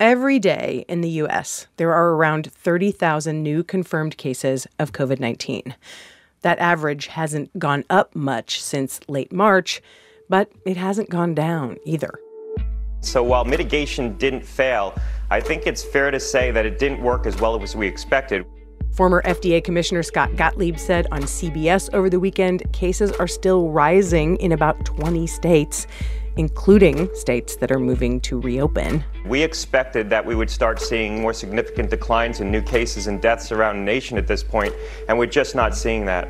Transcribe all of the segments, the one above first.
Every day in the U.S., there are around 30,000 new confirmed cases of COVID 19. That average hasn't gone up much since late March, but it hasn't gone down either. So while mitigation didn't fail, I think it's fair to say that it didn't work as well as we expected. Former FDA Commissioner Scott Gottlieb said on CBS over the weekend cases are still rising in about 20 states including states that are moving to reopen. We expected that we would start seeing more significant declines in new cases and deaths around the nation at this point, and we're just not seeing that.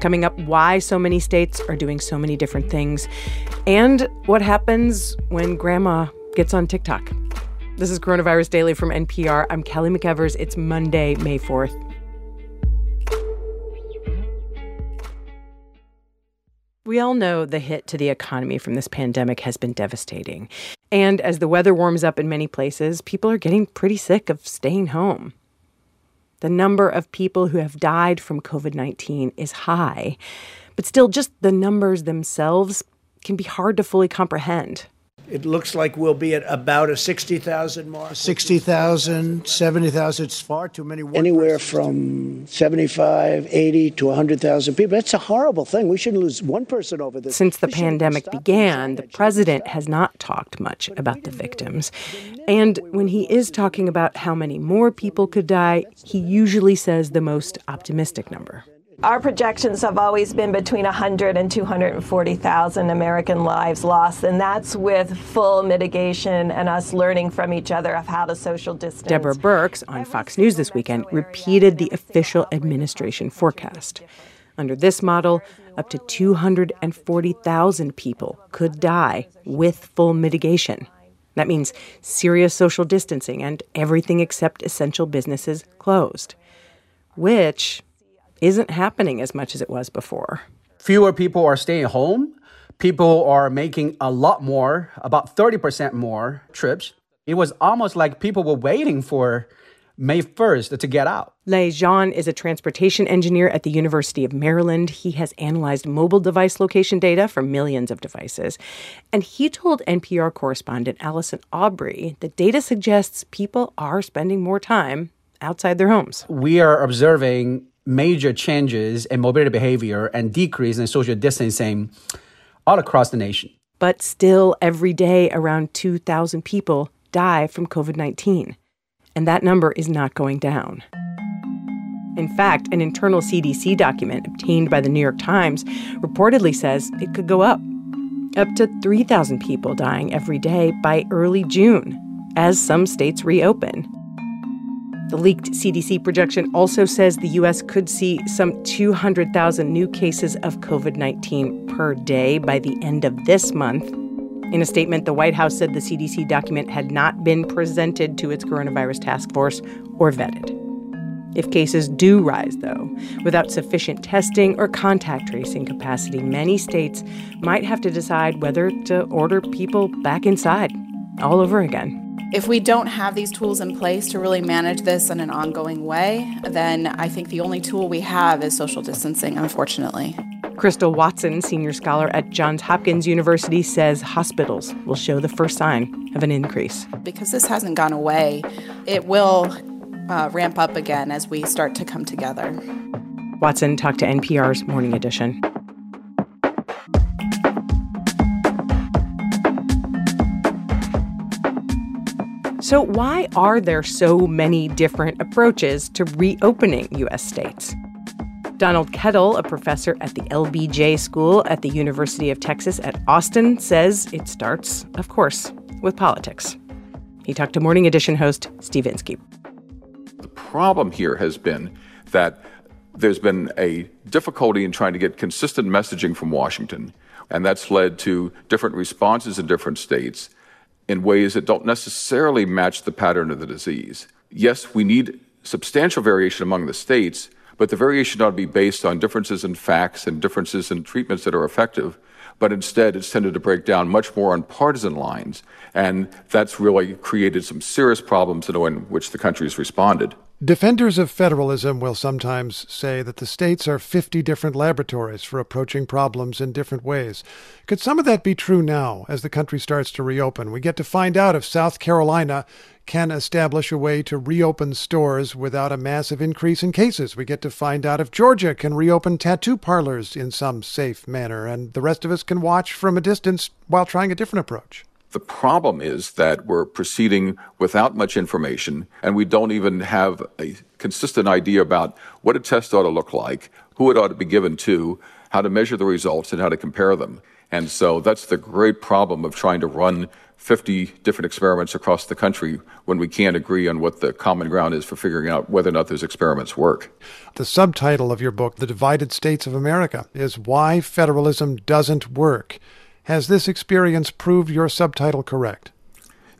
Coming up, why so many states are doing so many different things, and what happens when grandma gets on TikTok. This is Coronavirus Daily from NPR. I'm Kelly McEvers. It's Monday, May 4th. We all know the hit to the economy from this pandemic has been devastating. And as the weather warms up in many places, people are getting pretty sick of staying home. The number of people who have died from COVID 19 is high, but still, just the numbers themselves can be hard to fully comprehend. It looks like we'll be at about a 60,000 mark. 60,000, 70,000, it's far too many. Anywhere from 75, 80 to 100,000 people. That's a horrible thing. We shouldn't lose one person over this. Since the pandemic began, the president has not talked much about the victims. And when he is talking about how many more people could die, he usually says the most optimistic number. Our projections have always been between 100 and 240,000 American lives lost, and that's with full mitigation and us learning from each other of how to social distance. Deborah Birx on Fox News this weekend repeated the official administration forecast. Under this model, up to 240,000 people could die with full mitigation. That means serious social distancing and everything except essential businesses closed, which isn't happening as much as it was before. Fewer people are staying home. People are making a lot more, about 30% more trips. It was almost like people were waiting for May 1st to get out. Lei Zhang is a transportation engineer at the University of Maryland. He has analyzed mobile device location data for millions of devices. And he told NPR correspondent Allison Aubrey that data suggests people are spending more time outside their homes. We are observing major changes in mobility behavior and decrease in social distancing all across the nation. But still, every day, around 2,000 people die from COVID 19. And that number is not going down. In fact, an internal CDC document obtained by the New York Times reportedly says it could go up. Up to 3,000 people dying every day by early June, as some states reopen. The leaked CDC projection also says the U.S. could see some 200,000 new cases of COVID 19 per day by the end of this month. In a statement, the White House said the CDC document had not been presented to its coronavirus task force or vetted. If cases do rise, though, without sufficient testing or contact tracing capacity, many states might have to decide whether to order people back inside all over again. If we don't have these tools in place to really manage this in an ongoing way, then I think the only tool we have is social distancing, unfortunately. Crystal Watson, senior scholar at Johns Hopkins University, says hospitals will show the first sign of an increase. Because this hasn't gone away, it will uh, ramp up again as we start to come together. Watson talked to NPR's Morning Edition. So, why are there so many different approaches to reopening U.S. states? Donald Kettl, a professor at the LBJ School at the University of Texas at Austin, says it starts, of course, with politics. He talked to Morning Edition host Steve Inskeep. The problem here has been that there's been a difficulty in trying to get consistent messaging from Washington, and that's led to different responses in different states in ways that don't necessarily match the pattern of the disease. Yes, we need substantial variation among the states, but the variation ought to be based on differences in facts and differences in treatments that are effective. But instead, it's tended to break down much more on partisan lines. And that's really created some serious problems in the way in which the country has responded. Defenders of federalism will sometimes say that the states are 50 different laboratories for approaching problems in different ways. Could some of that be true now as the country starts to reopen? We get to find out if South Carolina can establish a way to reopen stores without a massive increase in cases. We get to find out if Georgia can reopen tattoo parlors in some safe manner, and the rest of us can watch from a distance while trying a different approach. The problem is that we're proceeding without much information, and we don't even have a consistent idea about what a test ought to look like, who it ought to be given to, how to measure the results, and how to compare them. And so that's the great problem of trying to run 50 different experiments across the country when we can't agree on what the common ground is for figuring out whether or not those experiments work. The subtitle of your book, The Divided States of America, is Why Federalism Doesn't Work. Has this experience proved your subtitle correct?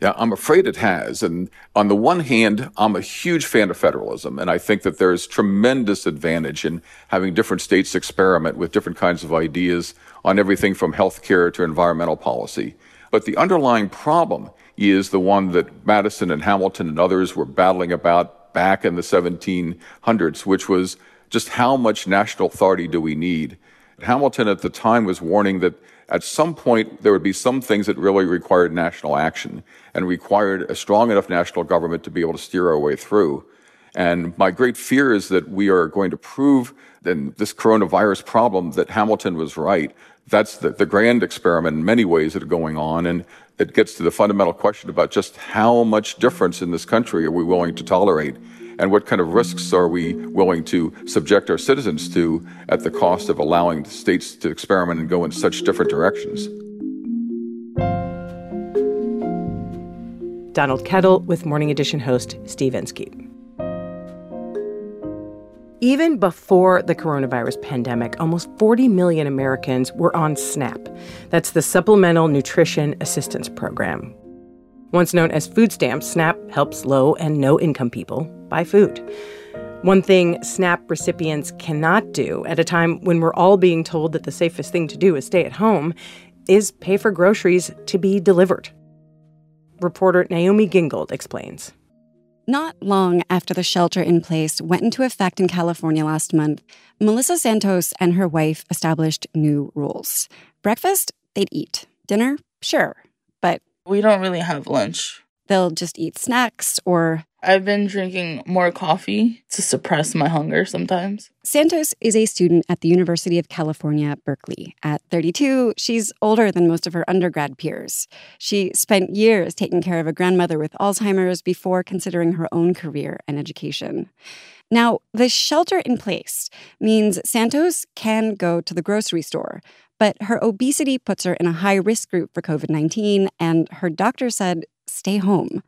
Yeah, I'm afraid it has. And on the one hand, I'm a huge fan of federalism, and I think that there's tremendous advantage in having different states experiment with different kinds of ideas on everything from healthcare to environmental policy. But the underlying problem is the one that Madison and Hamilton and others were battling about back in the 1700s, which was just how much national authority do we need? Hamilton at the time was warning that at some point there would be some things that really required national action and required a strong enough national government to be able to steer our way through. And my great fear is that we are going to prove in this coronavirus problem that Hamilton was right. That's the, the grand experiment in many ways that are going on. And it gets to the fundamental question about just how much difference in this country are we willing to tolerate? And what kind of risks are we willing to subject our citizens to at the cost of allowing states to experiment and go in such different directions? Donald Kettl with Morning Edition host Steve Inskeep. Even before the coronavirus pandemic, almost 40 million Americans were on SNAP. That's the Supplemental Nutrition Assistance Program. Once known as food stamps, SNAP helps low and no income people buy food. One thing SNAP recipients cannot do at a time when we're all being told that the safest thing to do is stay at home is pay for groceries to be delivered. Reporter Naomi Gingold explains. Not long after the shelter in place went into effect in California last month, Melissa Santos and her wife established new rules. Breakfast, they'd eat. Dinner, sure. But we don't really have lunch. They'll just eat snacks or. I've been drinking more coffee to suppress my hunger sometimes. Santos is a student at the University of California, Berkeley. At 32, she's older than most of her undergrad peers. She spent years taking care of a grandmother with Alzheimer's before considering her own career and education. Now, the shelter in place means Santos can go to the grocery store, but her obesity puts her in a high risk group for COVID 19, and her doctor said stay home.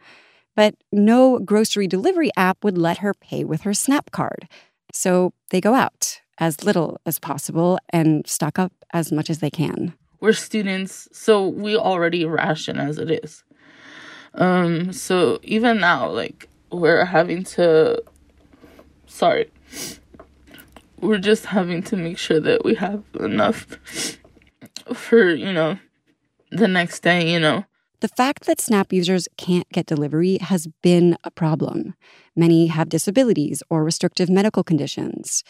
But no grocery delivery app would let her pay with her SNAP card. So they go out as little as possible and stock up as much as they can. We're students, so we already ration as it is. Um, so even now, like, we're having to. Sorry. We're just having to make sure that we have enough for, you know, the next day, you know. The fact that SNAP users can't get delivery has been a problem. Many have disabilities or restrictive medical conditions.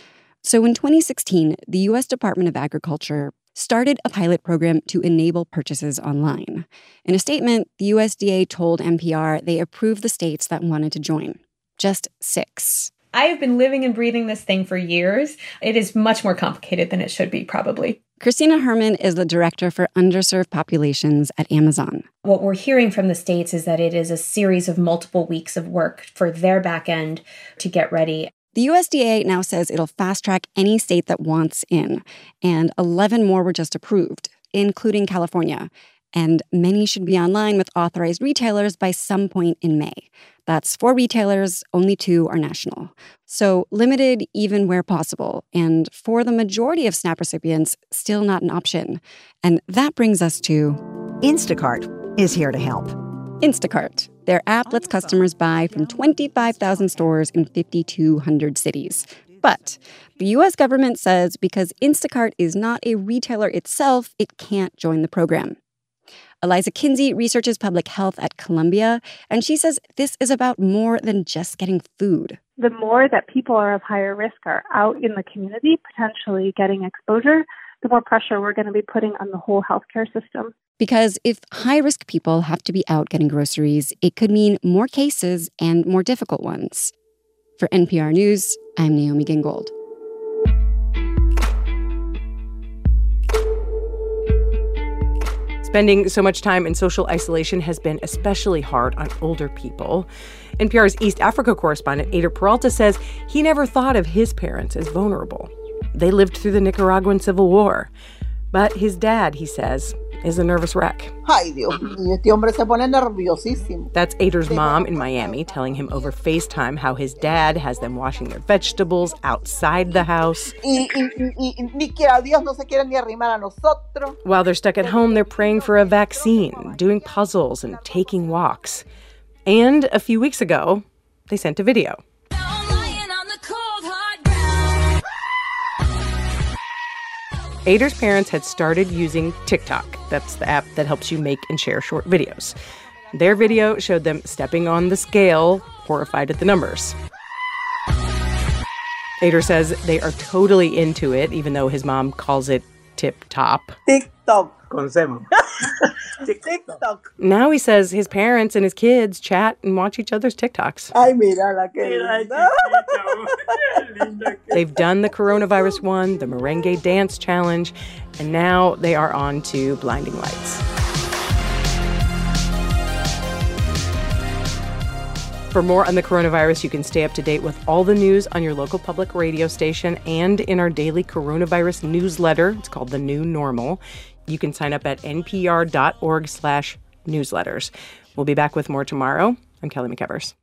So in 2016, the U.S. Department of Agriculture started a pilot program to enable purchases online. In a statement, the USDA told NPR they approved the states that wanted to join. Just six. I have been living and breathing this thing for years. It is much more complicated than it should be, probably. Christina Herman is the director for underserved populations at Amazon. What we're hearing from the states is that it is a series of multiple weeks of work for their back end to get ready. The USDA now says it'll fast track any state that wants in, and 11 more were just approved, including California. And many should be online with authorized retailers by some point in May. That's four retailers, only two are national. So limited even where possible. And for the majority of SNAP recipients, still not an option. And that brings us to Instacart is here to help. Instacart. Their app lets customers buy from 25,000 stores in 5,200 cities. But the US government says because Instacart is not a retailer itself, it can't join the program. Eliza Kinsey researches public health at Columbia, and she says this is about more than just getting food. the more that people are of higher risk are out in the community, potentially getting exposure, the more pressure we're going to be putting on the whole healthcare system. Because if high risk people have to be out getting groceries, it could mean more cases and more difficult ones. For NPR News, I'm Naomi Gingold. Spending so much time in social isolation has been especially hard on older people. NPR's East Africa correspondent Eyder Peralta says he never thought of his parents as vulnerable. They lived through the Nicaraguan Civil War. But his dad, he says, is a nervous wreck. Ay, Dios mío, este hombre se pone nerviosísimo. That's Eyder's mom in Miami telling him over FaceTime how his dad has them washing their vegetables outside the house. Y, y, y, y ni que a Dios no se quiere ni arrimar a nosotros. While they're stuck at home, they're praying for a vaccine, doing puzzles, and taking walks. And a few weeks ago, they sent a video. Eyder's parents had started using TikTok. That's the app that helps you make and share short videos. Their video showed them stepping on the scale, horrified at the numbers. Eyder says they are totally into it, even though his mom calls it tip top. TikTok. TikTok. Now he says his parents and his kids chat and watch each other's TikToks. Ay, mira la que linda. They've done the coronavirus one, the merengue dance challenge, and now they are on to blinding lights. For more on the coronavirus, you can stay up to date with all the news on your local public radio station and in our daily coronavirus newsletter. It's called The New Normal. You can sign up at npr.org slash newsletters. We'll be back with more tomorrow. I'm Kelly McEvers.